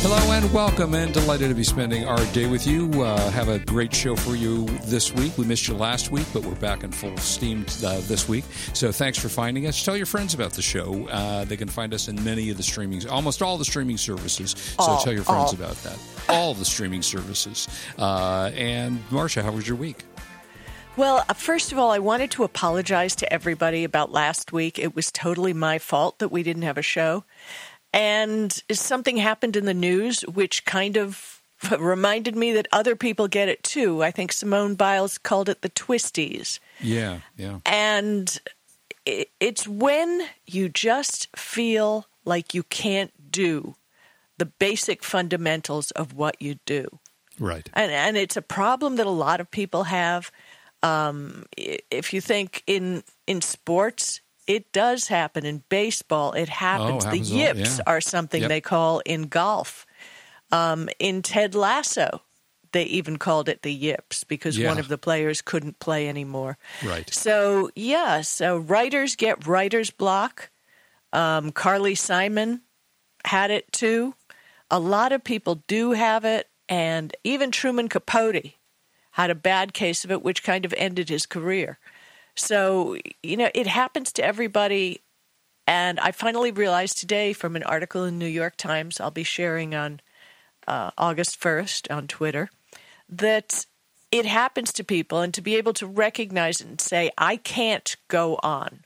Hello and welcome, and delighted to be spending our day with you. Uh, have a great show for you this week. We missed you last week, but we're back in full steam uh, this week. So thanks for finding us. Tell your friends about the show. Uh, they can find us in many of the streaming, almost all the streaming services. So all, tell your friends all. about that. All the streaming services. Uh, and Marsha, how was your week? Well, uh, first of all, I wanted to apologize to everybody about last week. It was totally my fault that we didn't have a show. And something happened in the news which kind of reminded me that other people get it too. I think Simone Biles called it the twisties. Yeah, yeah. And it's when you just feel like you can't do the basic fundamentals of what you do. Right. And, and it's a problem that a lot of people have. Um, if you think in in sports, it does happen in baseball. It happens. Oh, the happens yips yeah. are something yep. they call in golf. Um, in Ted Lasso, they even called it the yips because yeah. one of the players couldn't play anymore. Right. So yeah, so writers get writer's block. Um, Carly Simon had it too. A lot of people do have it, and even Truman Capote had a bad case of it, which kind of ended his career. So, you know, it happens to everybody. And I finally realized today from an article in New York Times, I'll be sharing on uh, August 1st on Twitter, that it happens to people. And to be able to recognize it and say, I can't go on.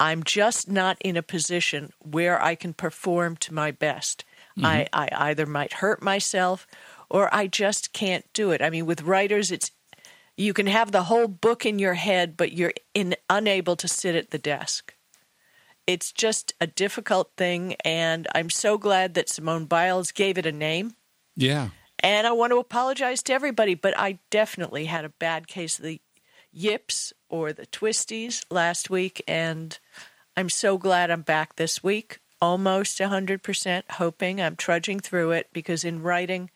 I'm just not in a position where I can perform to my best. Mm-hmm. I, I either might hurt myself or I just can't do it. I mean, with writers, it's you can have the whole book in your head, but you're in, unable to sit at the desk. It's just a difficult thing, and I'm so glad that Simone Biles gave it a name. Yeah. And I want to apologize to everybody, but I definitely had a bad case of the yips or the twisties last week, and I'm so glad I'm back this week, almost 100%, hoping I'm trudging through it because in writing,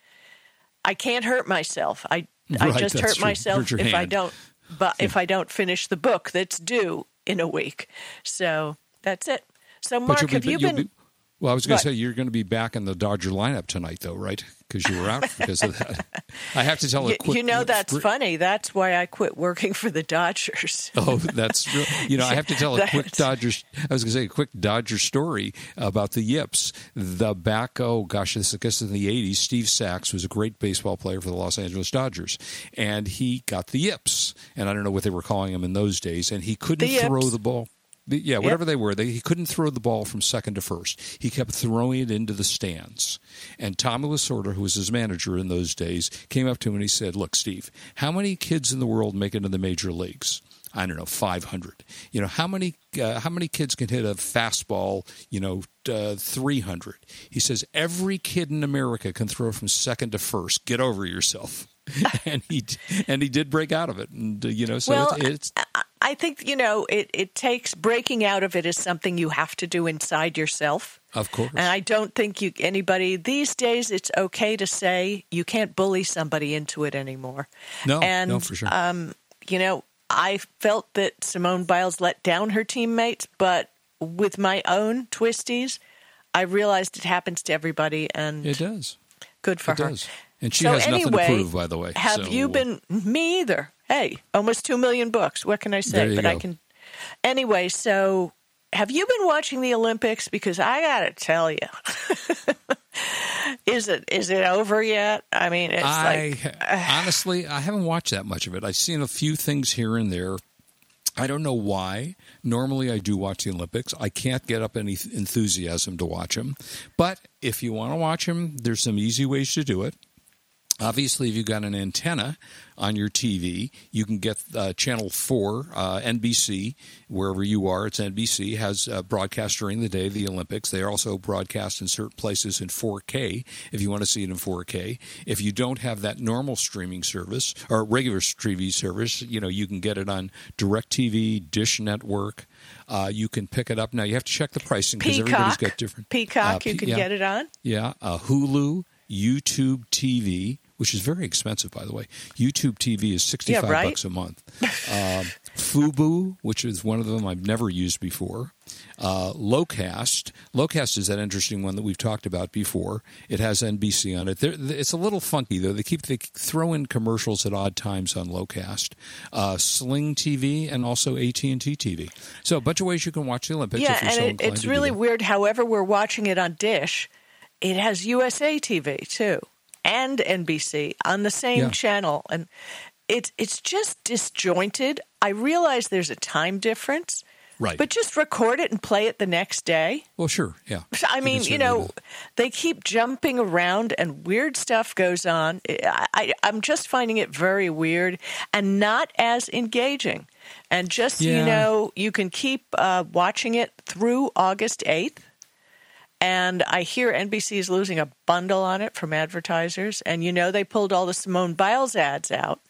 I can't hurt myself. I I right, just hurt true. myself hurt if hand. I don't but if I don't finish the book that's due in a week. So that's it. So Mark, have you been be, well, I was going to say you're going to be back in the Dodger lineup tonight, though, right? Because you were out because of that. I have to tell a you, quick. You know that's fr- funny. That's why I quit working for the Dodgers. oh, that's. You know, I have to tell a quick Dodgers. I was going to say a quick Dodger story about the Yips. The back. Oh gosh, this I guess in the '80s. Steve Sax was a great baseball player for the Los Angeles Dodgers, and he got the Yips. And I don't know what they were calling him in those days. And he couldn't throw the ball. Yeah, whatever yep. they were, they, he couldn't throw the ball from second to first. He kept throwing it into the stands. And Tommy Lasorda, who was his manager in those days, came up to him and he said, "Look, Steve, how many kids in the world make it into the major leagues? I don't know, 500. You know, how many uh, how many kids can hit a fastball? You know, uh, 300." He says, "Every kid in America can throw from second to first. Get over yourself." and he and he did break out of it, and uh, you know, so well, it's, it's I think you know it. It takes breaking out of it is something you have to do inside yourself. Of course, and I don't think you anybody these days. It's okay to say you can't bully somebody into it anymore. No, and, no, for sure. Um, you know, I felt that Simone Biles let down her teammates, but with my own twisties, I realized it happens to everybody, and it does. Good for her. it her. Does. And she so has anyway, nothing to prove, by the way. Have so. you been? Me either. Hey, almost two million books. What can I say? but go. I can. Anyway, so have you been watching the Olympics? Because I got to tell you, is it is it over yet? I mean, it's I, like honestly, I haven't watched that much of it. I've seen a few things here and there. I don't know why. Normally, I do watch the Olympics. I can't get up any enthusiasm to watch them. But if you want to watch them, there's some easy ways to do it. Obviously, if you've got an antenna on your TV, you can get uh, Channel 4, uh, NBC, wherever you are. It's NBC, has uh, broadcast during the day, the Olympics. They also broadcast in certain places in 4K if you want to see it in 4K. If you don't have that normal streaming service or regular TV service, you know, you can get it on DirecTV, Dish Network. Uh, you can pick it up. Now, you have to check the pricing because everybody's got different. Peacock, uh, you can yeah. get it on. Yeah, uh, Hulu, YouTube TV, which is very expensive, by the way. YouTube TV is sixty-five Yeah, right? bucks a month. Um, Fubo, which is one of them I've never used before. Uh, Locast. Locast is that interesting one that we've talked about before. It has NBC on it. They're, it's a little funky though. They keep they throw in commercials at odd times on Locast. Uh, Sling TV and also AT and T TV. So a bunch of ways you can watch the Olympics. yeah, if you're so and it, it's really weird. However, we're watching it on Dish. It has USA TV too and NBC on the same Yeah. channel, and it's it's just disjointed. I realize there's a time difference, Right. But just record it and play it the next day. Well, sure. Yeah. I mean, you know, they keep jumping around and weird stuff goes on. I, I'm just finding it very weird and not as engaging. And just, Yeah. you know, you can keep uh, watching it through August 8th. And I hear NBC is losing a bundle on it from advertisers. And, you know, they pulled all the Simone Biles ads out.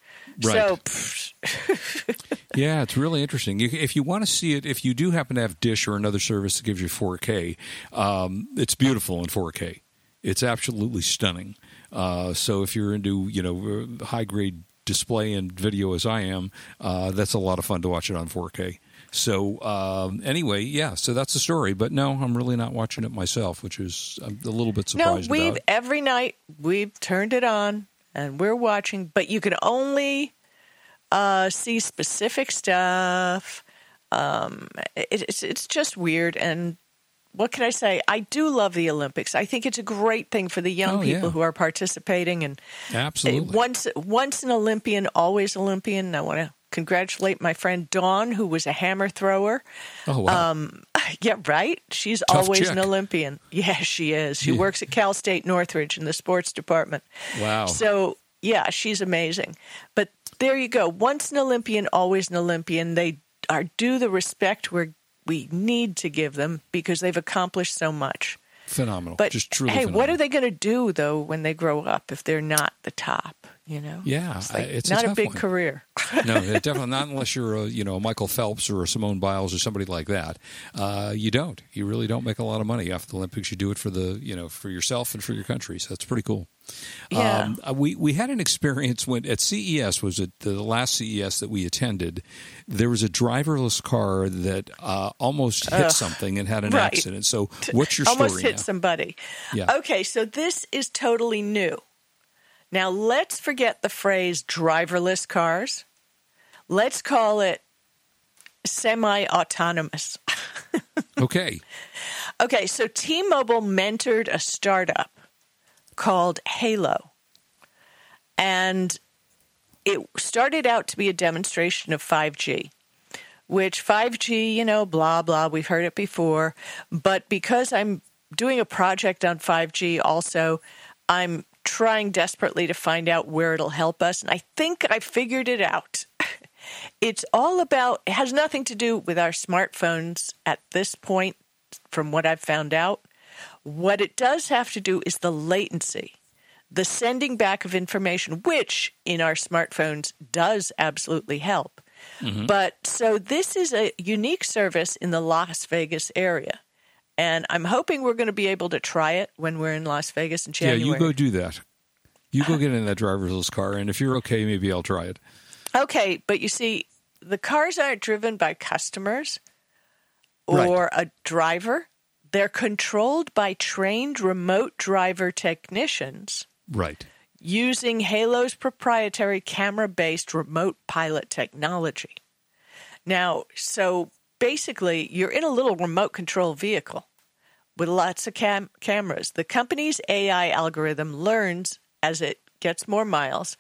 So, Right. pfft, Yeah, it's really interesting. If you want to see it, if you do happen to have Dish or another service that gives you 4K, um, it's beautiful in 4K. It's absolutely stunning. Uh, so if you're into you know high grade display and video as I am, uh, that's a lot of fun to watch it on 4K. So um, anyway, yeah. So that's the story. But no, I'm really not watching it myself, which is I'm a little bit surprised. no, we've about. every night we've turned it on and we're watching, but you can only uh, see specific stuff. Um, it, it's it's just weird. And what can I say? I do love the Olympics. I think it's a great thing for the young Oh, people yeah. who are participating. And Absolutely. once once an Olympian, always Olympian. I want to congratulate my friend Dawn, who was a hammer thrower. oh wow. Um, yeah, right. She's Tough always an. Olympian. Yeah, she is. She Yeah. works at Cal State Northridge in the sports department. wow. So yeah, she's amazing. But there you go. Once an Olympian, always an Olympian. They are due the respect we we need to give them because they've accomplished so much. Phenomenal. But Just truly hey, phenomenal. what are they going to do though when they grow up if they're not the top? You know, Yeah, it's, like it's not a, tough big one. career. no, definitely not unless you're a you know a Michael Phelps or a Simone Biles or somebody like that. Uh, you don't. You really don't make a lot of money off the Olympics. You do it for the you know for yourself and for your country. So that's pretty cool. Yeah. Um, uh, we we had an experience when at CES was it the last CES that we attended. There was a driverless car that uh, almost hit something and had an right. accident. So what's your Almost story hit now? somebody. Yeah. Okay, so this is totally new. Now let's forget the phrase driverless cars. Let's call it semi-autonomous. Okay. Okay, so T-Mobile mentored a startup called Halo. And it started out to be a demonstration of 5G, which 5G, you know, blah, blah, we've heard it before. But because I'm doing a project on 5G also, I'm trying desperately to find out where it'll help us. And I think I figured it out. It's all about, it has nothing to do with our smartphones at this point, from what I've found out. What it does have to do is the latency, the sending back of information, which in our smartphones does absolutely help. Mm-hmm. But so this is a unique service in the Las Vegas area. And I'm hoping we're going to be able to try it when we're in Las Vegas in January. Yeah, you go do that. You go get in that driverless car, and if you're okay, maybe I'll try it. Okay, but you see, the cars aren't driven by customers Right. or a driver. They're controlled by trained remote driver technicians Right. using Halo's proprietary camera based remote pilot technology. Now, so basically, you're in a little remote control vehicle with lots of cam- cameras. The company's AI algorithm learns as it gets more miles,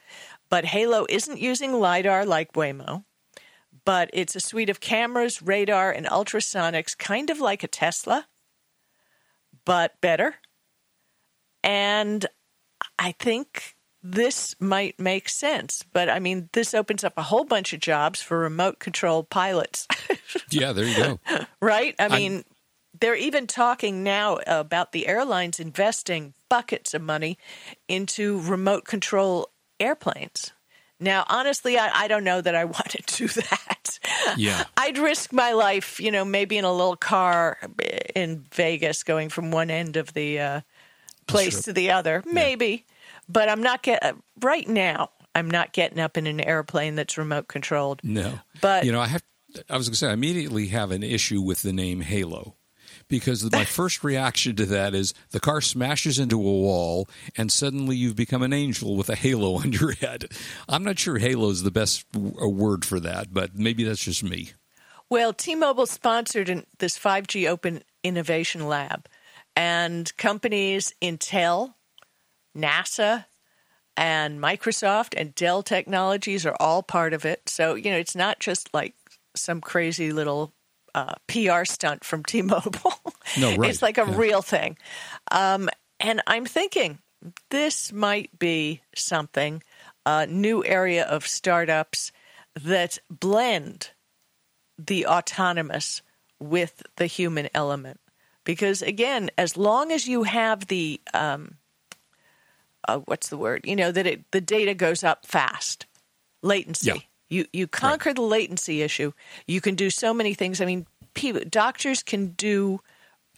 but Halo isn't using LiDAR like Waymo, but it's a suite of cameras, radar, and ultrasonics, kind of like a Tesla, but better. And I think this might make sense. But I mean, this opens up a whole bunch of jobs for remote control pilots, Yeah, there you go. right? I mean, they're even talking now about the airlines investing buckets of money into remote control airplanes. Now, honestly, I, I don't know that I want to do that. Yeah. I'd risk my life, you know, maybe in a little car in Vegas going from one end of the uh, place to the other. Maybe. But I'm not get right now. I'm not getting up in an airplane that's remote controlled. No, But- you know, I have. I was going to say, I immediately have an issue with the name Halo. Because my first reaction to that is the car smashes into a wall and suddenly you've become an angel with a halo on your head. I'm not sure halo is the best w- word for that, but maybe that's just me. Well, T-Mobile sponsored this 5G Open Innovation Lab, and companies Intel, NASA, and Microsoft and Dell Technologies are all part of it. So you know, it's not just like some crazy little uh, PR stunt from T-Mobile. No, right. it's like a Yeah. real thing. Um, and I'm thinking this might be something, a new area of startups that blend the autonomous with the human element. Because again, as long as you have the um, uh, what's the word? You know that it, the data goes up fast, latency. Yeah. You you conquer the latency issue. You can do so many things. I mean, people, doctors can do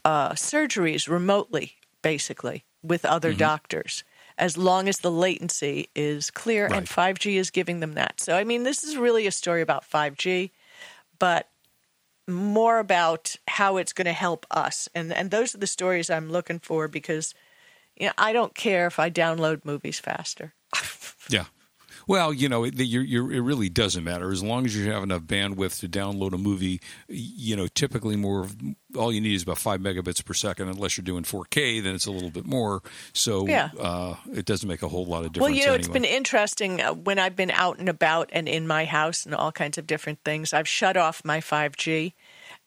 uh, surgeries remotely, basically with other Mm-hmm. doctors, as long as the latency is clear, and 5G is giving them that. So, I mean, this is really a story about 5G, but more about how it's going to help us. And and those are the stories I'm looking for because you know, I don't care if I download movies faster. Yeah. Well, you know, it, you're, you're, it really doesn't matter as long as you have enough bandwidth to download a movie. You know, typically more of all you need is about five megabits per second. Unless you're doing 4K, then it's a little bit more. So Yeah. uh, it doesn't make a whole lot of difference. Well, you know, it's been interesting uh, when I've been out and about and in my house and all kinds of different things. I've shut off my 5G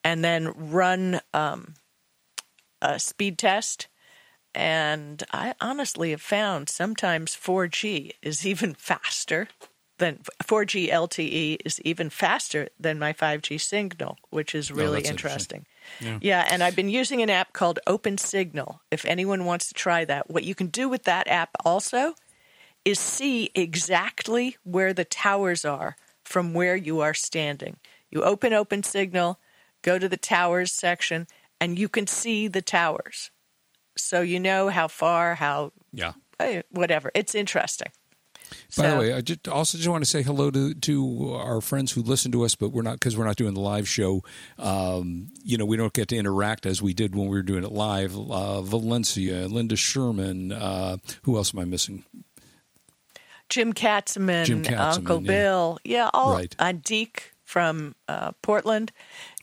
and then run um, a speed test. And I honestly have found sometimes 4G is even faster than 4G LTE is even faster than my 5G signal, which is oh, really Oh, interesting. interesting. Yeah, and I've been using an app called Open Signal. If anyone wants to try that, what you can do with that app also is see exactly where the towers are from where you are standing. You open Open Signal, go to the towers section, and you can see the towers. So you know how far, how Yeah. eh, whatever. It's interesting. By the way, I just also just want to say hello to to our friends who listen to us, but we're not because we're not doing the live show. Um, you know, we don't get to interact as we did when we were doing it live. Uh, Valencia, Linda Sherman, uh, who else am I missing? Jim Katzman, Jim Katzeman, Uncle yeah. Bill, yeah, all Right. uh, Deke from uh, Portland.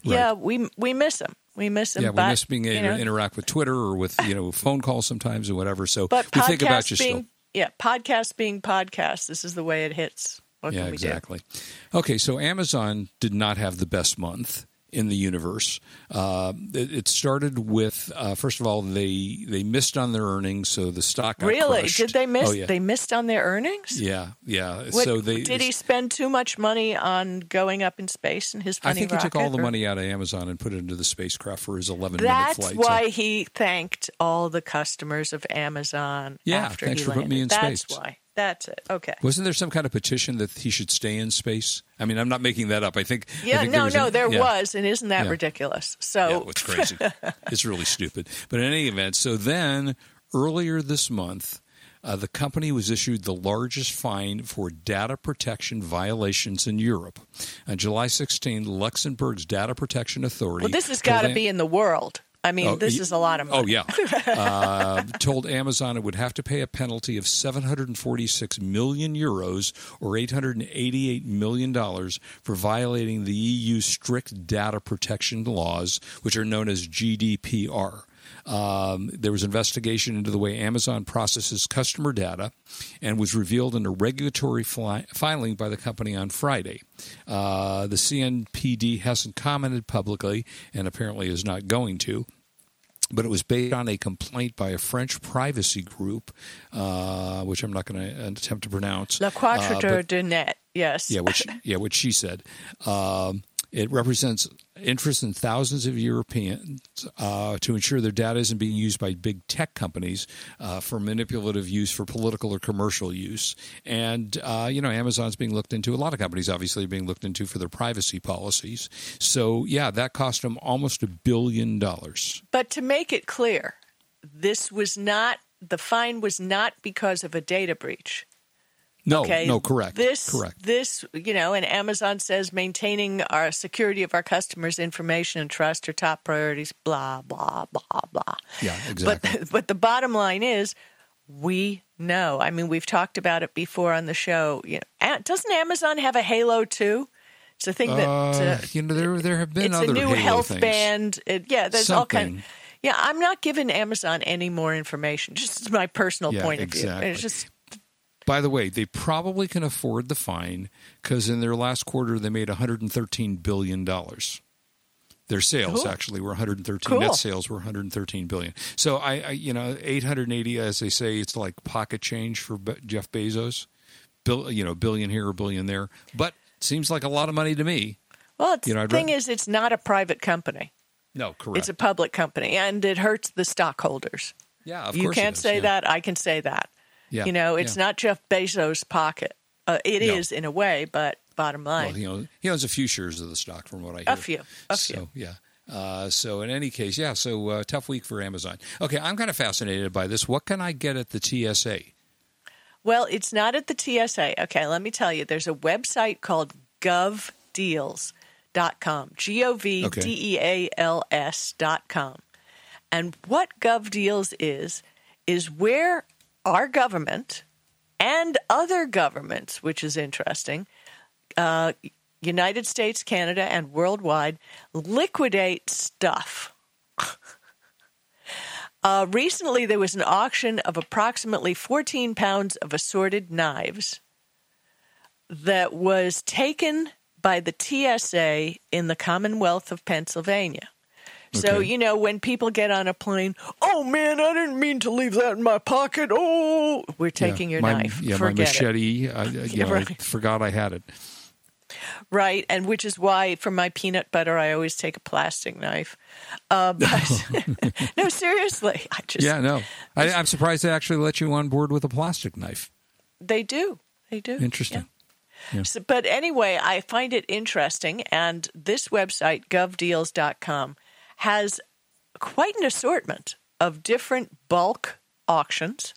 Yeah, we we miss him. We miss him. Yeah, we but, miss being you able know, to interact with Twitter or with you know phone calls sometimes or whatever. So But we think about you being still. yeah, podcast being podcast. This is the way it hits. What Yeah, can we exactly. Okay, so Amazon did not have the best month in the universe. Uh, it, it started with uh, first of all they they missed on their earnings, so the stock Really? crushed. Did they miss? Oh, yeah. They missed on their earnings. yeah, yeah. What- so they did he spend too much money on going up in space in his I think he took all rocket, the money out of Amazon and put it into the spacecraft for his eleven That's minute flight. That's why So- he thanked all the customers of Amazon. Yeah, after thanks he for putting me in That's space. why. That's it. Okay. wasn't there some kind of petition that he should stay in space? I mean, I'm not making that up. I think. I Yeah, think there no, was no, an- there yeah. was, and isn't that Yeah. ridiculous? Yeah, So, it's crazy. it's really stupid. But in any event, so then earlier this month, uh, the company was issued the largest fine for data protection violations in Europe. On July 16, Luxembourg's Data Protection Authority. well, this has got to be in the world. I mean, Oh, this y- is a lot of money. Oh yeah, uh, told Amazon it would have to pay a penalty of 746 million euros or 888 million dollars for violating the EU's strict data protection laws, which are known as GDPR. Um, there was investigation into the way Amazon processes customer data, and was revealed in a regulatory fli- filing by the company on Friday. Uh, the CNPD hasn't commented publicly, and apparently is not going to. but it was based on a complaint by a French privacy group, uh, which I'm not going to attempt to pronounce. La Quatre Uh, but- de Net, yes. yeah, which yeah, which she said. Um, it represents interest in thousands of Europeans uh, to ensure their data isn't being used by big tech companies uh, for manipulative use for political or commercial use. And, uh, you know, Amazon's being looked into. A lot of companies, obviously, are being looked into for their privacy policies. So, yeah, that cost them almost a billion dollars. But to make it clear, this was not, the fine was not because of a data breach. No, Okay. no, correct. This, correct. This, you know, and Amazon says maintaining our security of our customers' information and trust are top priorities. Blah blah blah blah. Yeah, exactly. But but the bottom line is, we know. I mean, we've talked about it before on the show. You know, doesn't Amazon have a Halo too? It's a thing that Uh, uh, you know, there there have been it's other a new Halo health things. band. It, yeah, there's all kind. Something. Yeah, I'm not giving Amazon any more information. Just my personal Yeah, point of view. It's just By the way, they probably can afford the fine because in their last quarter they made 113 billion dollars. Their sales Cool. actually were 113. Cool. Net sales were 113 billion. So I, I, you know, 880, as they say, it's like pocket change for Be- Jeff Bezos. Bill, you know, billion here or billion there, but seems like a lot of money to me. well. It's, You know, the thing ra- is, it's not a private company. No, correct. It's a public company, and it hurts the stockholders. yeah, of you can't say that. I can say that. Yeah, You know, it's yeah. not Jeff Bezos' pocket. Uh, It is No. in a way, but bottom line, Well, he owns, he owns a few shares of the stock, from what I hear. a few, a few. So yeah. Uh, so in any case, yeah. So uh, tough week for Amazon. Okay, I'm kind of fascinated by this. What can I get at the TSA? Well, it's not at the TSA. Okay, let me tell you. There's a website called govdeals.com. G O V D E A L S.com. And what GovDeals is, is where our government and other governments, which is interesting, uh, United States, Canada, and worldwide, liquidate stuff. Uh, recently, there was an auction of approximately 14 pounds of assorted knives that was taken by the TSA in the Commonwealth of Pennsylvania. So, Okay. you know, when people get on a plane, oh man, I didn't mean to leave that in my pocket. Oh, we're taking yeah, your my, knife. Yeah, Forget my it. machete. I, you Yeah, know, I forgot I had it. Right, and which is why for my peanut butter I always take a plastic knife. Uh, but no, seriously, I just Yeah, no. I, I'm surprised they actually let you on board with a plastic knife. they do, they do. Interesting. Yeah. So, but anyway, I find it interesting, and this website govdeals.com has quite an assortment of different bulk auctions,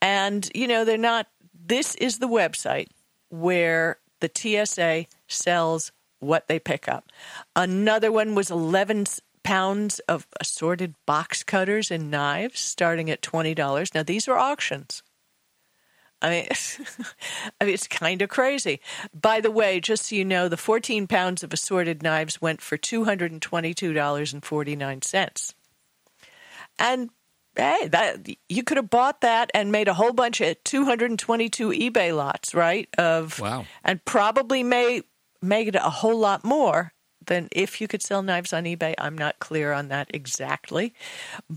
and you know they're not. This is the website where the TSA sells what they pick up. Another one was 11 pounds of assorted box cutters and knives starting at $20. Now, these are auctions. I mean, I mean, it's kind of crazy. By the way, just so you know, the 14 pounds of assorted knives went for $222.49. And hey, that you could have bought that and made a whole bunch of 222 eBay lots, right? Of Wow. and probably make it a whole lot more than if you could sell knives on eBay. I'm not clear on that exactly,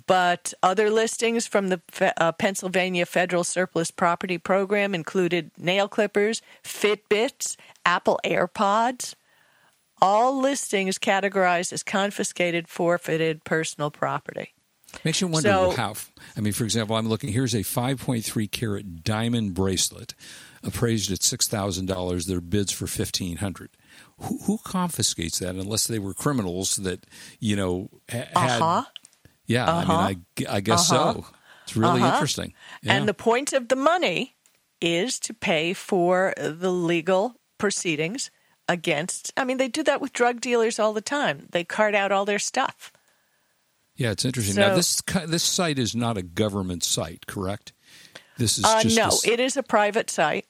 but other listings from the uh, Pennsylvania Federal Surplus Property Program included nail clippers, Fitbits, Apple AirPods. All listings categorized as confiscated, forfeited personal property. Makes you wonder So- how. I mean, for example, I'm looking. Here's a 5.3 carat diamond bracelet, appraised at six thousand dollars. Their bids for fifteen hundred. Who, who confiscates that unless they were criminals that you know ha- had? Uh-huh. Yeah, I mean, I, I guess so. It's really Uh-huh. interesting. Yeah. And the point of the money is to pay for the legal proceedings against. I mean, they do that with drug dealers all the time. They cart out all their stuff. yeah, it's interesting. now this this site is not a government site, correct? This is Uh, just a no, s- it is a private site,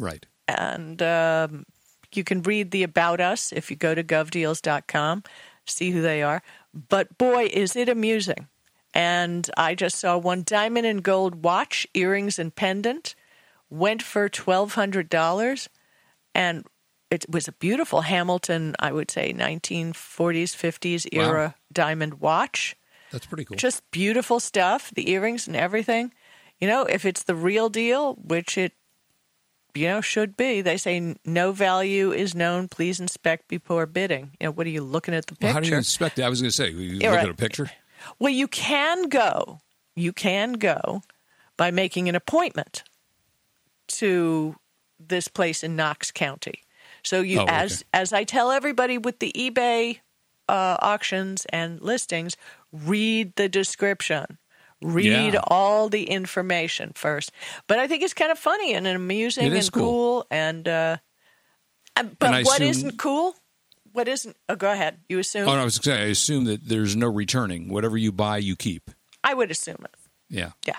right. and um, you can read the about us if you go to govdeals.com, see who they are. But boy, is it amusing. And I just saw one diamond and gold watch, earrings, and pendant went for $1,200. And it was a beautiful Hamilton, I would say 1940s, 50s era diamond watch. That's pretty cool. Just beautiful stuff, the earrings and everything. You know, if it's the real deal, which it you know should be, they say no value is known. Please inspect before bidding. You know, what are you looking at the picture? Well, how do you inspect it? I was going to say, you look right. at a picture. Well, you can go. You can go by making an appointment to this place in Knox County. So you, Oh, okay. as as I tell everybody with the eBay uh, auctions and listings, read the description. Read Yeah. all the information first. But I think it's kind of funny and amusing and cool. cool. And uh, but I what assume- not cool? What isn't? Oh, go ahead. You assume? Oh, no, I was I assume that there's no returning. Whatever you buy, you keep. I would assume it. Yeah. Yeah.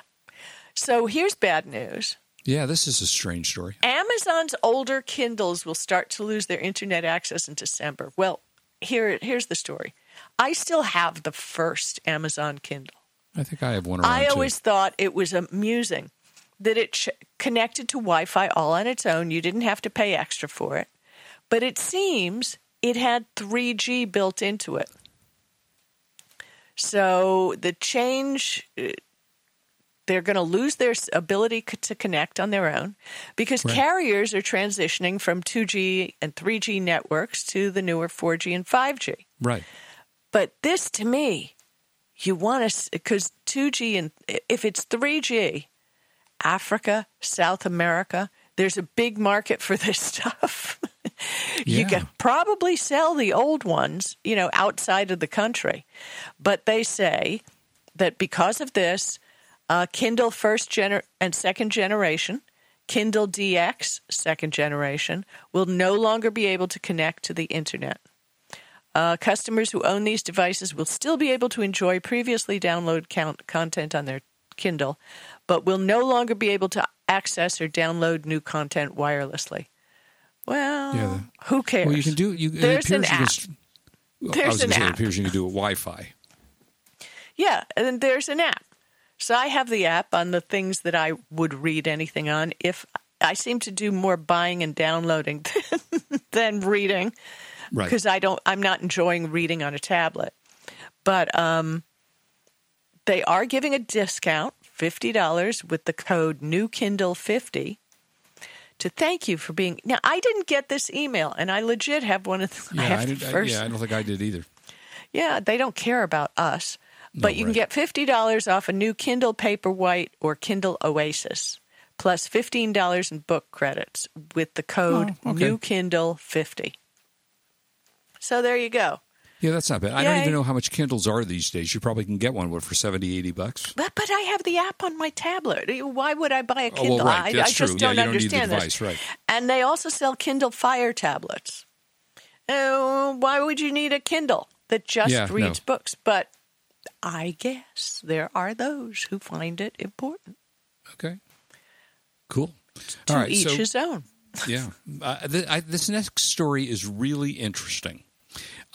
So here's bad news. Yeah, this is a strange story. Amazon's older Kindles will start to lose their internet access in December. Well, here here's the story. I still have the first Amazon Kindle. I think I have one around I too. always thought it was amusing that it ch- connected to Wi-Fi all on its own. You didn't have to pay extra for it. But it seems it had 3G built into it. So the change uh, they're going to lose their ability to connect on their own because Right. carriers are transitioning from 2G and 3G networks to the newer 4G and 5G. Right. But this to me, you want to, because 2G and if it's 3G, Africa, South America, there's a big market for this stuff. you Yeah. can probably sell the old ones, you know, outside of the country. But they say that because of this, uh, Kindle first gener- and second generation, Kindle DX second generation, will no longer be able to connect to the internet. Uh, customers who own these devices will still be able to enjoy previously downloaded count- content on their Kindle, but will no longer be able to access or download new content wirelessly. Well, Yeah, who cares? Well, you can do. You, it There's an can app. s- well, I There's was an say, app. It appears you can do it Wi-Fi. Yeah, and there's an app. So I have the app on the things that I would read anything on. If I seem to do more buying and downloading than reading, Right. because I don't, I'm not enjoying reading on a tablet. But um, they are giving a discount, fifty dollars, with the code New Kindle fifty. To thank you for being now, I didn't get this email, and I legit have one of the, I Yeah, have I the did, I- first yeah, I don't think I did either. yeah, they don't care about us. But you can get fifty dollars off a new Kindle Paperwhite or Kindle Oasis, plus plus fifteen dollars in book credits with the code Oh, okay. New Kindle fifty. So there you go. Yeah, that's not bad. I don't even know how much Kindles are these days. You probably can get one what, for 70, 80 bucks. But but I have the app on my tablet. Why would I buy a Oh, well, Kindle? right. I, I just. Yeah, don't you don't need the understand device, this. right. And they also sell Kindle Fire tablets. Uh, why would you need a Kindle that just Yeah, no. reads books? But I guess there are those who find it important. Okay. Cool. To All right. each so, his own. yeah. Uh, th- I, this next story is really interesting.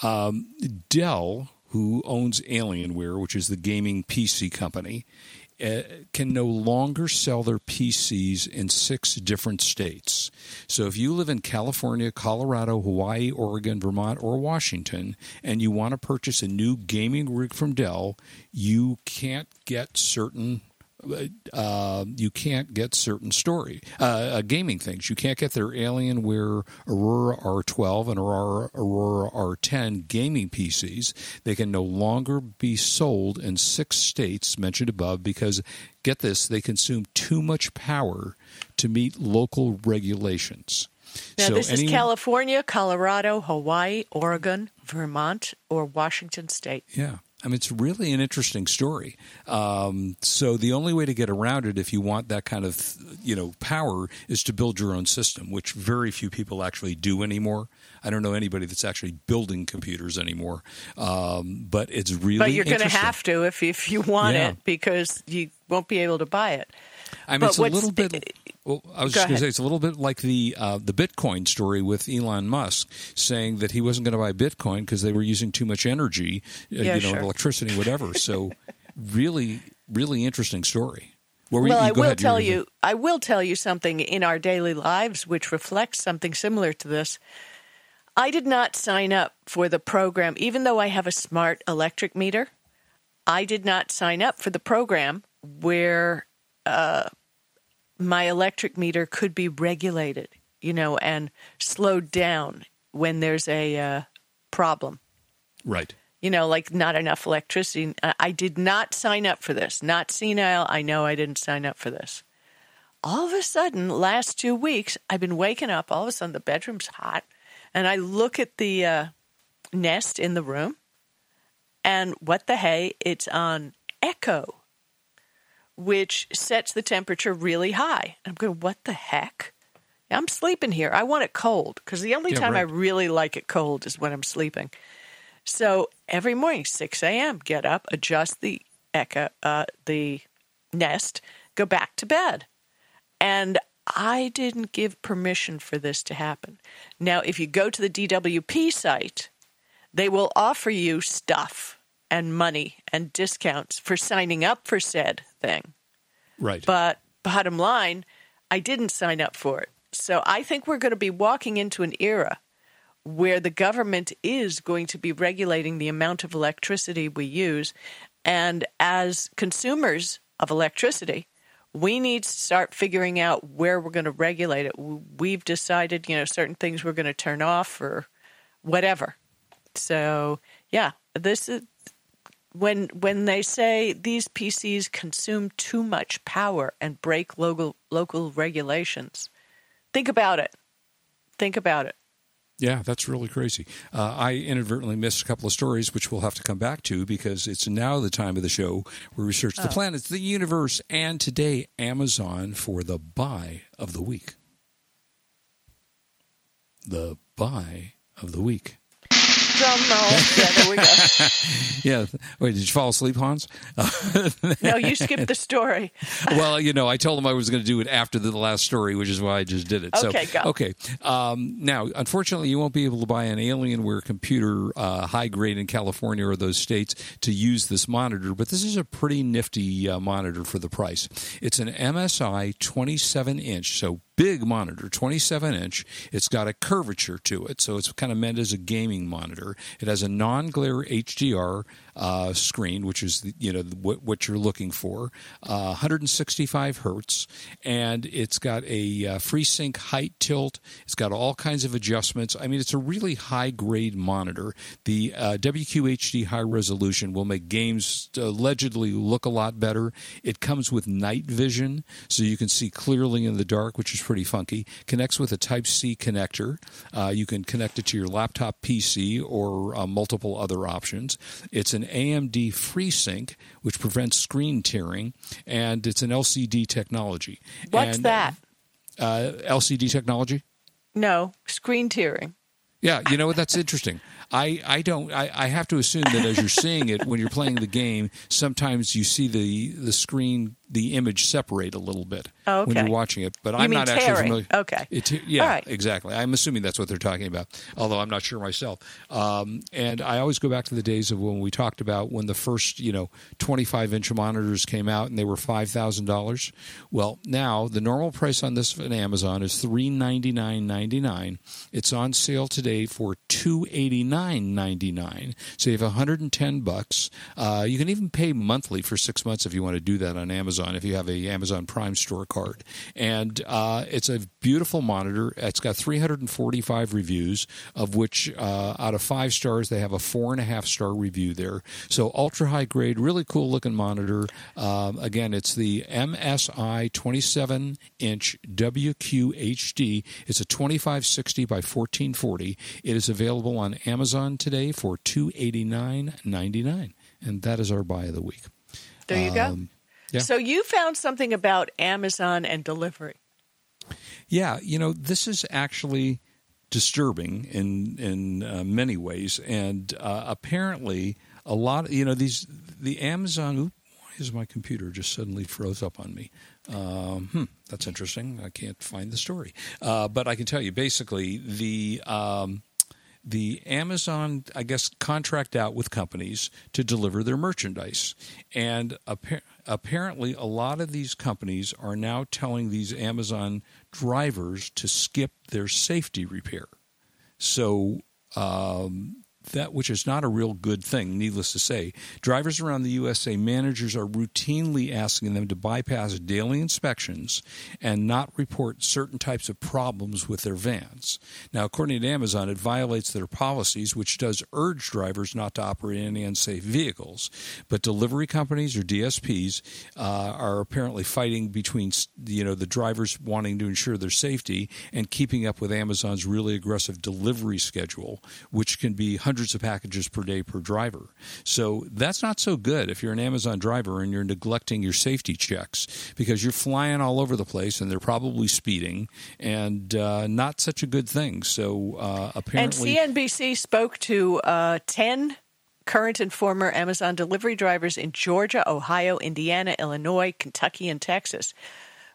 Um, Dell, who owns Alienware, which is the gaming PC company, uh, can no longer sell their PCs in six different states. So if you live in California, Colorado, Hawaii, Oregon, Vermont, or Washington, and you want to purchase a new gaming rig from Dell, you can't get certain uh, you can't get certain story uh, uh, gaming things. You can't get their Alienware Aurora R12 and Aurora, Aurora R10 gaming PCs. They can no longer be sold in six states mentioned above because, get this, they consume too much power to meet local regulations. Now, So this is California, Colorado, Hawaii, Oregon, Vermont, or Washington State. Yeah. I mean, it's really an interesting story. Um, so the only way to get around it, if you want that kind of, you know, power, is to build your own system, which very few people actually do anymore. I don't know anybody that's actually building computers anymore. Um, but it's really. But you're going to have to if, if you want Yeah. it because you won't be able to buy it. I mean, But it's a little bit. Well, I was just going to say it's a little bit like the uh, the Bitcoin story with Elon Musk saying that he wasn't going to buy Bitcoin because they were using too much energy, uh, Yeah, you know, sure. electricity, whatever. So, really, really interesting story. Were Well, I will ahead, tell you, I will tell you something in our daily lives which reflects something similar to this. I did not sign up for the program, even though I have a smart electric meter. I did not sign up for the program where uh, my electric meter could be regulated, you know, and slowed down when there's a uh, problem. Right. You know, like not enough electricity. I- did not sign up for this. Not senile. I know I didn't sign up for this. All of a sudden, last two weeks, I've been waking up. All of a sudden, the bedroom's hot, and I look at the uh, nest in the room, and what the hey? It's on Echo, which sets the temperature really high. I'm going, what the heck? I'm sleeping here. I want it cold because the only Yeah, time I really like it cold is when I'm sleeping. So every morning, 6 a.m., get up, adjust the echo, uh, the nest, go back to bed. And I didn't give permission for this to happen. Now, if you go to the DWP site, they will offer you stuff and money and discounts for signing up for said thing. Right. But bottom line, I didn't sign up for it. So I think we're going to be walking into an era where the government is going to be regulating the amount of electricity we use. And as consumers of electricity, we need to start figuring out where we're going to regulate it. We've decided, you know, certain things we're going to turn off or whatever. So, yeah, this is when when they say these PCs consume too much power and break local local regulations. Think about it. Think about it. Yeah, that's really crazy. Uh, I inadvertently missed a couple of stories, which we'll have to come back to because it's now the time of the show where we search the planets, the universe, and today Amazon for the buy of the week. The buy of the week. Drum roll. Yeah, there we go. Yeah. Wait, did you fall asleep, Hans? No, you skipped the story. well, you know, I told him I was going to do it after the last story, which is why I just did it. Okay, so, go. Okay. Um, now, unfortunately, you won't be able to buy an Alienware computer uh, high grade in California or those states to use this monitor, but this is a pretty nifty uh, monitor for the price. It's an MSI 27 inch, so big monitor, 27 inch. It's got a curvature to it, so it's kind of meant as a gaming monitor. It has a non-glare HDR uh, screen, which is the, you know what, what you're looking for, uh, 165 hertz, and it's got a uh, FreeSync height tilt. It's got all kinds of adjustments. I mean, it's a really high-grade monitor. The uh, WQHD high resolution will make games allegedly look a lot better. It comes with night vision, so you can see clearly in the dark, which is pretty funky. Connects with a Type C connector. Uh, you can connect it to your laptop PC or uh, multiple other options. It's an AMD FreeSync, which prevents screen tearing, and it's an LCD technology. What's And, that? Uh, LCD technology? No, screen tearing. Yeah, you know what? That's interesting. I, I don't I, I have to assume that as you're seeing it when you're playing the game, sometimes you see the the screen the image separate a little bit Oh, when you're watching it. But You I'm not actually familiar. Okay. It, yeah, right. exactly. I'm assuming that's what they're talking about, although I'm not sure myself. Um, and I always go back to the days of when we talked about when the first, you know, 25 inch monitors came out and they were five thousand dollars. Well, now the normal price on this on Amazon is three ninety nine ninety nine. It's on sale today for two eighty nine ninety nine. So you have 110 bucks. Uh, you can even pay monthly for six months if you want to do that on Amazon if you have a Amazon Prime Store card. And uh, it's a beautiful monitor. It's got 345 reviews, of which uh, out of five stars they have a four and a half star review there. So ultra high grade, really cool looking monitor. Um, again, it's the MSI 27 inch WQHD. It's a 2560 by 1440. It is available on Amazon today for 289.99, and that is our buy of the week. There you go. Um, yeah. So you found something about Amazon and delivery. Yeah, you know, this is actually disturbing in in uh, many ways, and uh, apparently a lot. You know, these the Amazon. Why is my computer just suddenly froze up on me? Um, hmm, that's interesting. I can't find the story, uh, but I can tell you basically the. Um, the Amazon, I guess, contract out with companies to deliver their merchandise. And appa- apparently, a lot of these companies are now telling these Amazon drivers to skip their safety repair. So, um, that which is not a real good thing, needless to say. Drivers around the U.S. say managers are routinely asking them to bypass daily inspections and not report certain types of problems with their vans. Now, according to Amazon, it violates their policies, which does urge drivers not to operate any unsafe vehicles. But delivery companies or DSPs uh, are apparently fighting between you know the drivers wanting to ensure their safety and keeping up with Amazon's really aggressive delivery schedule, which can be hundreds hundreds of packages per day per driver. So that's not so good if you're an Amazon driver and you're neglecting your safety checks because you're flying all over the place and they're probably speeding and uh, not such a good thing. So uh, apparently. And CNBC spoke to uh, 10 current and former Amazon delivery drivers in Georgia, Ohio, Indiana, Illinois, Kentucky, and Texas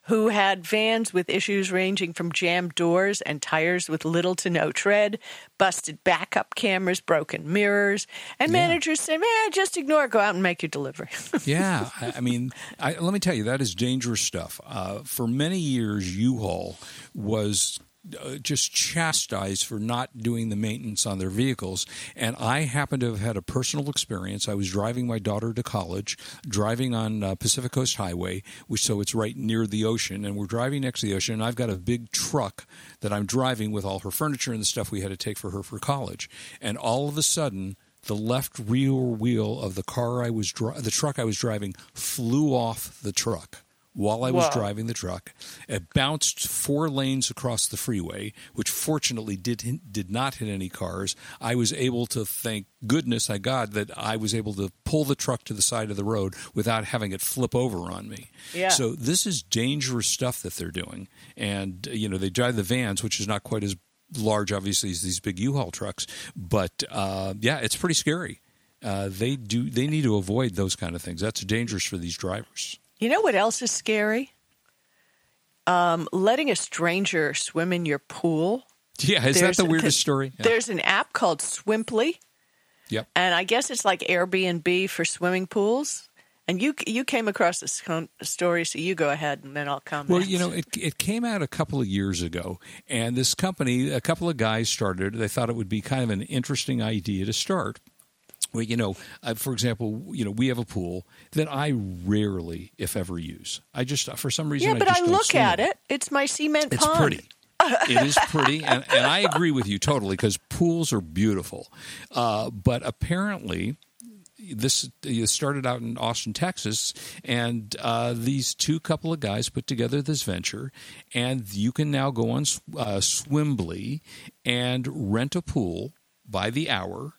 who had vans with issues ranging from jammed doors and tires with little to no tread, busted backup cameras, broken mirrors, and yeah. managers say, "Man, just ignore it. Go out and make your delivery." yeah, I mean, I, let me tell you, that is dangerous stuff. Uh, for many years, U-Haul was uh, just chastised for not doing the maintenance on their vehicles. And I happen to have had a personal experience. I was driving my daughter to college, driving on uh, Pacific Coast Highway, which so it's right near the ocean, and we're driving next to the ocean. And I've got a big truck that I'm driving with all her furniture and the stuff we had to take for her for college. And all of a sudden, the left rear wheel of the car I was dri- the truck I was driving flew off the truck while I was Whoa. driving the truck. It bounced four lanes across the freeway, which fortunately did did not hit any cars. I was able to thank goodness I God that I was able to pull the truck to the side of the road without having it flip over on me. Yeah. So this is dangerous stuff that they're doing, and you know they drive the vans, which is not quite as large, obviously, as these big U-Haul trucks, but uh, yeah, it's pretty scary. Uh, they do they need to avoid those kind of things. That's dangerous for these drivers. You know what else is scary? Um, letting a stranger swim in your pool. Yeah, is there's, that the weirdest story? Yeah. There's an app called Swimply. Yep. And I guess it's like Airbnb for swimming pools. And you you came across this story, so you go ahead, and then I'll comment. Well, you know, it it came out a couple of years ago, and this company, a couple of guys started. They thought it would be kind of an interesting idea to start, well, you know, uh, for example, you know, we have a pool that I rarely, if ever, use. I just, for some reason, yeah, but I, I look at it. It's my cement it's pond. pretty. it is pretty, and, and, I agree with you totally because pools are beautiful. Uh, but apparently, this started out in Austin, Texas, and uh, these two couple of guys put together this venture, and you can now go on uh, Swimply and rent a pool by the hour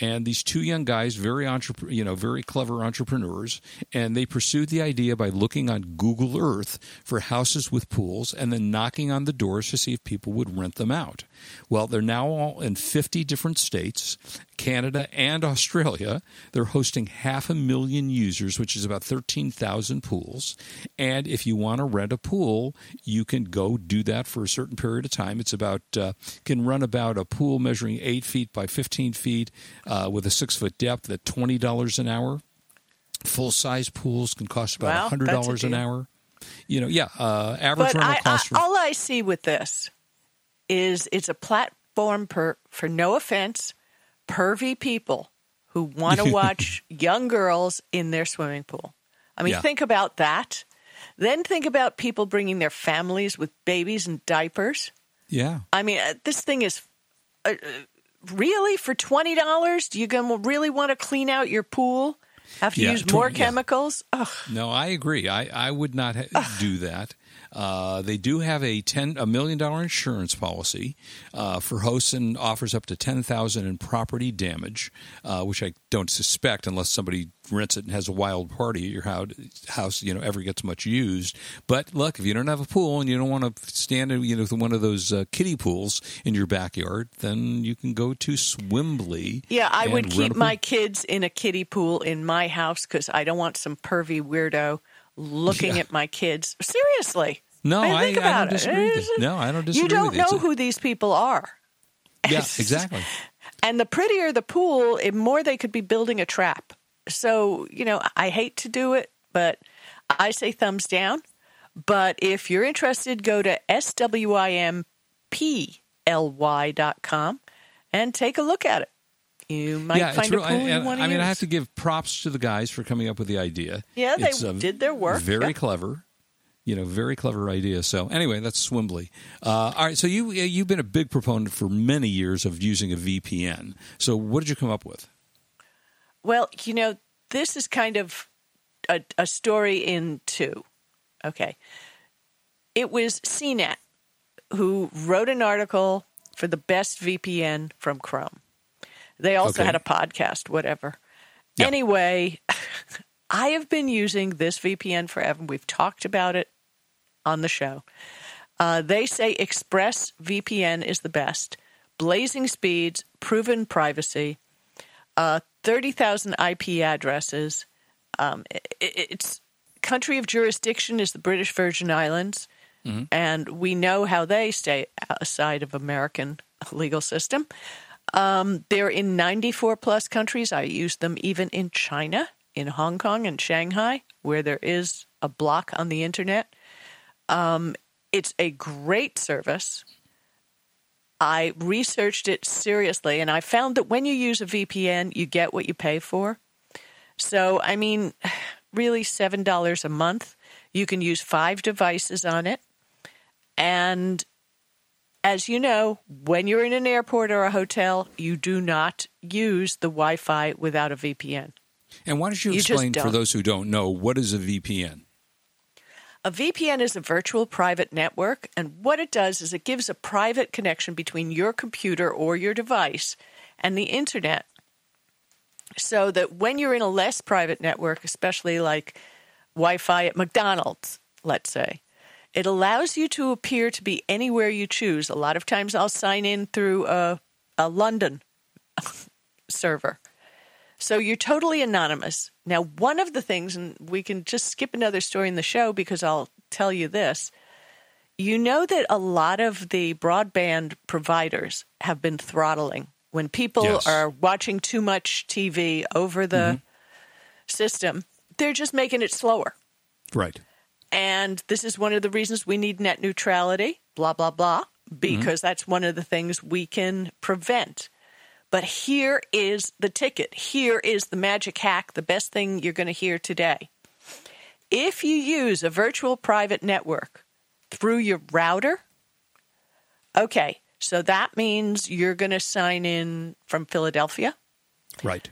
and these two young guys, very entrep- you know, very clever entrepreneurs, and they pursued the idea by looking on Google Earth for houses with pools and then knocking on the doors to see if people would rent them out. Well, they're now all in 50 different states, Canada and Australia. They're hosting half a million users, which is about 13,000 pools. And if you want to rent a pool, you can go do that for a certain period of time. It's about uh, can run about a pool measuring eight feet by 15 feet uh, with a six foot depth at twenty dollars an hour. Full size pools can cost about hundred dollars an hour. You know, yeah, uh, average but rental I, cost. I, all I see with this is it's a platform per, for no offense, pervy people who want to watch young girls in their swimming pool. I mean, yeah. think about that. Then think about people bringing their families with babies and diapers. Yeah. I mean, uh, this thing is uh, really for twenty dollars? Do you gonna really want to clean out your pool? Have to yeah, use more chemicals? Yeah. No, I agree. I, I would not ha- do that. Uh, they do have a ten a million dollar insurance policy uh, for hosts and offers up to ten thousand in property damage, uh, which I don't suspect unless somebody rents it and has a wild party at your house. You know, ever gets much used. But look, if you don't have a pool and you don't want to stand in you know one of those uh, kiddie pools in your backyard, then you can go to Swimply. Yeah, I would keep my kids in a kiddie pool in my house because I don't want some pervy weirdo looking yeah. at my kids. Seriously. No, I, I, I don't disagree. With you. No, I don't disagree. You don't know who these people are. Yeah, exactly. and the prettier the pool, the more they could be building a trap. So, you know, I hate to do it, but I say thumbs down. But if you're interested, go to swimply.com and take a look at it. You might yeah, find a real, pool you and- want I to mean, use. I have to give props to the guys for coming up with the idea. Yeah, they It's a did their work, Very yeah. clever. You know, very clever idea. So anyway, that's Swimply. Uh, all right, so you you've been a big proponent for many years of using a VPN. So what did you come up with? Well, you know, this is kind of a, a story in two. Okay. It was CNET who wrote an article for the best VPN from Chrome. They also Okay. had a podcast, whatever. Anyway, I have been using this VPN forever. We've talked about it on the show. Uh, they say ExpressVPN is the best. Blazing speeds, proven privacy, uh, 30,000 IP addresses. Um, i i- it's country of jurisdiction is the British Virgin Islands, and we know how they stay outside of American legal system. Um, they're in 94 plus countries. I use them even in China, in Hong Kong, and Shanghai, where there is a block on the internet. Um, it's a great service. I researched it seriously, and I found that when you use a VPN, you get what you pay for. So, I mean, really, $7 a month. You can use five devices on it. And as you know, when you're in an airport or a hotel, you do not use the Wi Fi without a VPN. And why don't you You explain for those who don't know what is a VPN? A VPN is a virtual private network, and what it does is it gives a private connection between your computer or your device and the internet. So that when you're in a less private network, especially like Wi Fi at McDonald's, let's say, it allows you to appear to be anywhere you choose. A lot of times I'll sign in through a, a London server. So you're totally anonymous. Now, one of the things, and we can just skip another story in the show because I'll tell you this. You know that a lot of the broadband providers have been throttling when people Yes. are watching too much TV over the mm-hmm. system, they're just making it slower. Right. And this is one of the reasons we need net neutrality, blah, blah, blah, mm-hmm. because that's one of the things we can prevent. But here is the ticket. Here is the magic hack, the best thing you're going to hear today. If you use a virtual private network through your router, okay, so that means you're going to sign in from Philadelphia Right.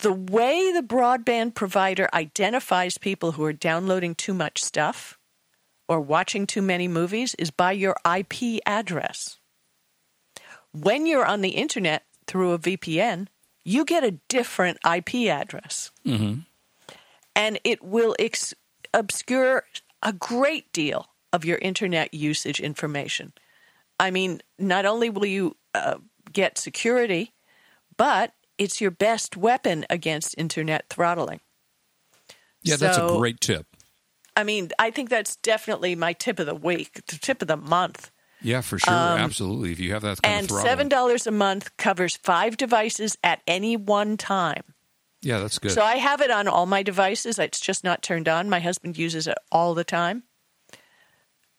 the way the broadband provider identifies people who are downloading too much stuff or watching too many movies is by your IP address. When you're on the internet through a VPN, you get a different IP address. And it will ex- obscure a great deal of your internet usage information. I mean, not only will you uh, get security, but it's your best weapon against internet throttling. Yeah, that's a great tip. I mean, I think that's definitely my tip of the week, the tip of the month. Yeah, for sure. Absolutely. If you have that kind Um, And of seven dollars a month covers five devices at any one time. Yeah, that's good. So I have it on all my devices. It's just not turned on. My husband uses it all the time.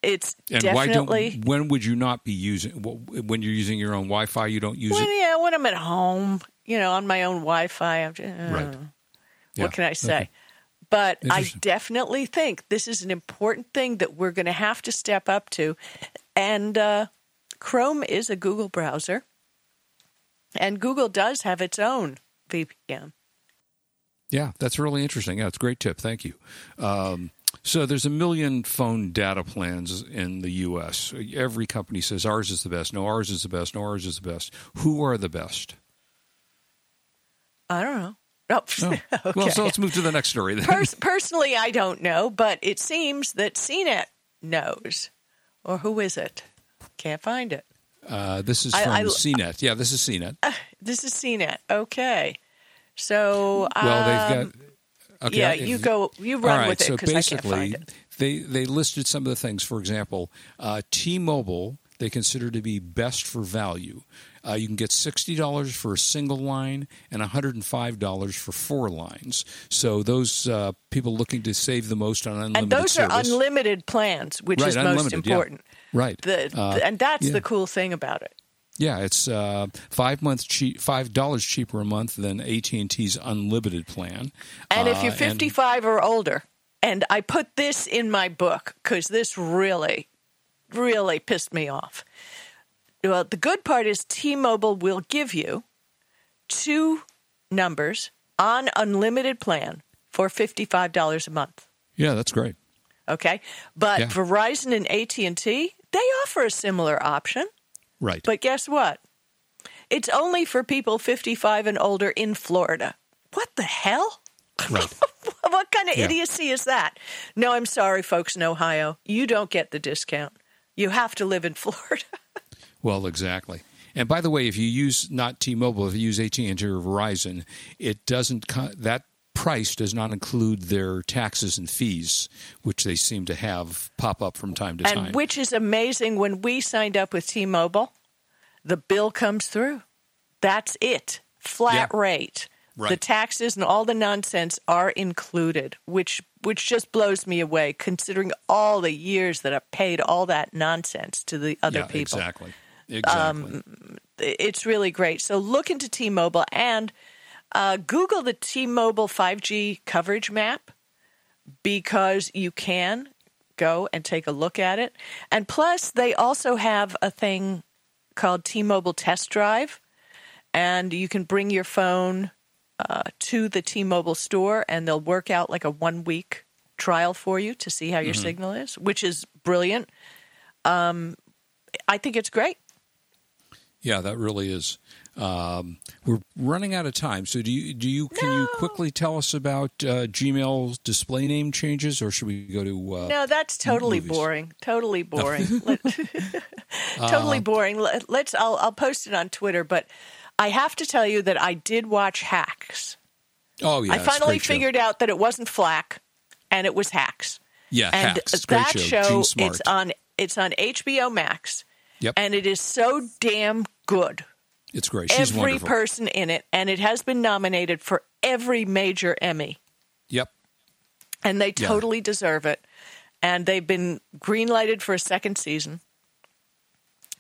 It's and definitely why don't when would you not be using when you're using your own Wi-Fi? You don't use Well, it. yeah, when I'm at home, you know, on my own Wi-Fi, I'm just, uh, Right. Yeah. what can I say? Okay. But I definitely think this is an important thing that we're going to have to step up to. And uh, Chrome is a Google browser, and Google does have its own VPN. Yeah, that's really interesting. Yeah, it's a great tip. Thank you. Um, so there's a million phone data plans in the U.S. Every company says ours is the best. No, ours is the best. No, ours is the best. Who are the best? I don't know. Oh, Oh. okay. Well, so let's move to the next story then. Pers- personally, I don't know, but it seems that CNET knows. Or who is it? Can't find it. Uh, this is from I- CNET. Yeah, this is CNET. This is CNET. Okay. So, Well, they've um, got. Okay, yeah, you go, you run right, with it so because I can't find it. they they listed some of the things. For example, uh, T-Mobile they consider to be best for value. Uh, you can get sixty dollars for a single line and one hundred and five dollars for four lines. So those uh, people looking to save the most on unlimited And those are unlimited plans, which Right, is most unlimited, yeah. important. right? The, Uh, and that's yeah. the cool thing about it. Yeah, it's uh, five months cheap, five dollars cheaper a month than AT and T's unlimited plan. And if Uh, you're and- 55 or older, and I put this in my book because this really, really pissed me off. Well, the good part is T-Mobile will give you two numbers on unlimited plan for $55 a month. yeah, that's great. Okay, but Yeah. Verizon and AT&T they offer a similar option. Right. But guess what? It's only for people 55 and older in Florida. What the hell? right. what kind of Yeah. idiocy is that? No, I'm sorry, folks in Ohio. You don't get the discount. You have to live in Florida. Well, exactly. And by the way, if you use not T-Mobile, if you use AT&T or Verizon, it doesn't that price does not include their taxes and fees, which they seem to have pop up from time to and time. which is amazing when we signed up with T Mobile, the bill comes through. That's it. Flat Yeah. rate. The taxes and all the nonsense are included, which which just blows me away considering all the years that I've paid all that nonsense to the other yeah, people. exactly. Exactly. it's really great. So look into T-Mobile and uh, Google the T-Mobile 5G coverage map because you can go and take a look at it. And plus, they also have a thing called T-Mobile Test Drive, and you can bring your phone uh, to the T-Mobile store, and they'll work out like a one-week trial for you to see how your signal is, which is brilliant. Um, I think it's great. Yeah, that really is. Um, we're running out of time, so do you? Do you? Can you quickly tell us about uh, Gmail's display name changes, or should we go to? Uh, No, that's totally movies. boring. Totally boring. Totally boring. Let- Let's. I'll. I'll post it on Twitter. But I have to tell you that I did watch Hacks. oh yeah, I finally great show. figured out that it wasn't Flack, and it was Hacks. Yeah, and Hacks, great that show. Jean Smart. it's on. It's on HBO Max, Yep, and it is so damn good. it's great. She's every wonderful. person in it, and it has been nominated for every major Emmy. Yep. and they Yeah. totally deserve it. And they've been greenlighted for a second season.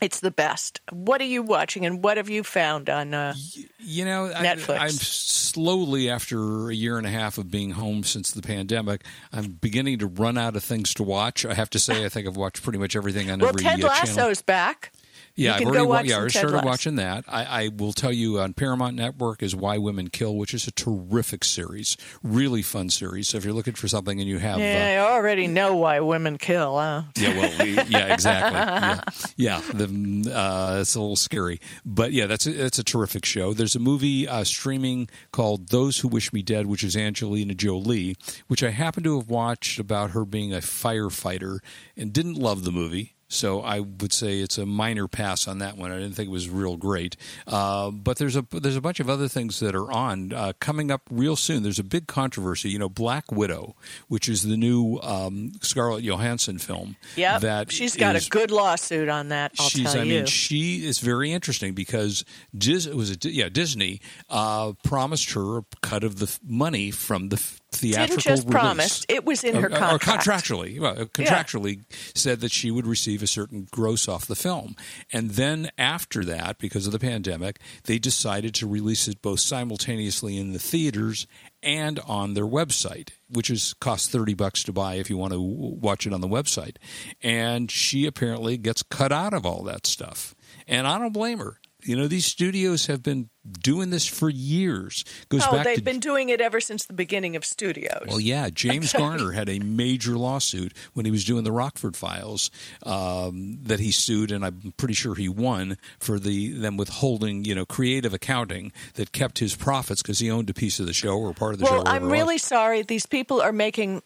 It's the best. What are you watching, and what have you found on? Uh, You know, I, Netflix. I'm slowly, after a year and a half of being home since the pandemic, I'm beginning to run out of things to watch. I have to say, I think I've watched pretty much everything on well, every Ted uh, channel. Lasso's back. Yeah, I've already go wa- watch yeah, I some already Ted started watching that. I, I will tell you on Paramount Network is Why Women Kill, which is a terrific series, really fun series. So if you're looking for something and you have, uh, Yeah, I already know why women kill. Huh? yeah, well, we, yeah, exactly. Yeah, yeah the, uh, it's a little scary, but yeah, that's a, it's a terrific show. There's a movie uh, streaming called Those Who Wish Me Dead, which is Angelina Jolie, which I happen to have watched about her being a firefighter and didn't love the movie. So I would say it's a minor pass on that one. I didn't think it was real great, uh, but there's a there's a bunch of other things that are on uh, coming up real soon. There's a big controversy. You know, Black Widow, which is the new um, Scarlett Johansson film. Yep. that she's got is- a good lawsuit on that. I'll she's I you. mean she is very interesting because Dis it was a, yeah Disney uh, promised her a cut of the money from the theatrical Didn't just release. promise; it was in her Or- or contractually, well, uh, contractually said that she would receive a certain gross off the film, and then after that, because of the pandemic, they decided to release it both simultaneously in the theaters and on their website, which is cost thirty bucks to buy if you want to watch it on the website. And she apparently gets cut out of all that stuff, and I don't blame her. You know, these studios have been doing this for years. Goes Oh, back they've to been doing it ever since the beginning of studios. well, yeah, James Garner had a major lawsuit when he was doing the Rockford Files um, that he sued, and I'm pretty sure he won for the them withholding, you know, creative accounting that kept his profits because he owned a piece of the show or part of the show. well, I'm was. really sorry. These people are making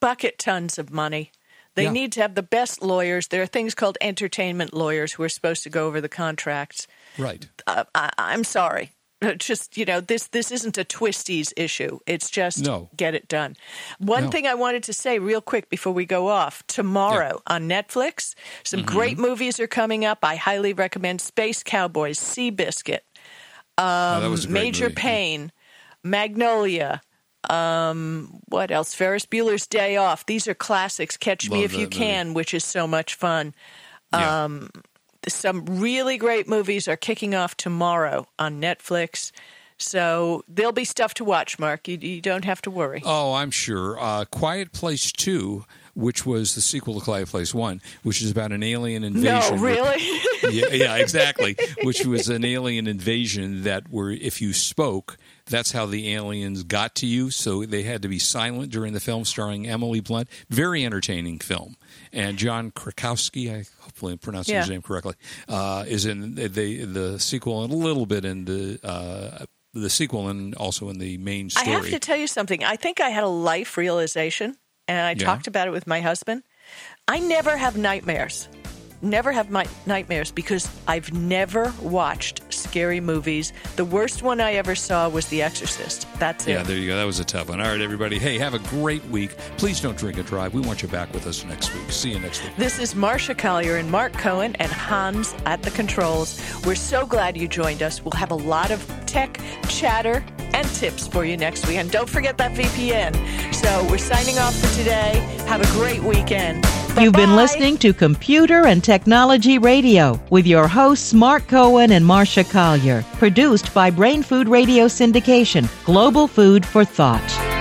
bucket tons of money. They Yeah. need to have the best lawyers. There are things called entertainment lawyers who are supposed to go over the contracts. Right. Uh, I, I'm sorry. Uh, Just you know, this this isn't a twisties issue. It's just No. get it done. One No. thing I wanted to say real quick before we go off: tomorrow on Netflix, some Mm-hmm. great movies are coming up. I highly recommend Space Cowboys, Seabiscuit, Oh, that was Major movie. Payne, Magnolia. Um, what else? Ferris Bueller's Day Off. These are classics. Catch Me If You movie. Can, which is so much fun. Yeah. Um, some really great movies are kicking off tomorrow on Netflix. So there'll be stuff to watch, Mark. You, you don't have to worry. Oh, I'm sure. Uh, Quiet Place 2, which was the sequel to Quiet Place 1, which is about an alien invasion. No, really? yeah, yeah, exactly. Which was an alien invasion that were, if you spoke, that's how the aliens got to you. So they had to be silent during the film, starring Emily Blunt. Very entertaining film. And John Krakowski, I hopefully I'm pronouncing Yeah. his name correctly, uh, is in the the sequel and a little bit in the uh, the sequel and also in the main story. I have to tell you something. I think I had a life realization, and I Yeah. talked about it with my husband. I never have nightmares. Never have my nightmares because I've never watched scary movies. The worst one I ever saw was The Exorcist. That's it. Yeah, there you go. That was a tough one. All right, everybody. Hey, have a great week. Please don't drink and drive. We want you back with us next week. See you next week. This is Marsha Collier and Mark Cohen and Hans at the controls. We're so glad you joined us. We'll have a lot of tech chatter and tips for you next week. And don't forget that VPN. So we're signing off for today. Have a great weekend. You've been listening to Computer and Technology Radio with your hosts Mark Cohen and Marsha Collier, produced by Brain Food Radio Syndication, Global Food for Thought.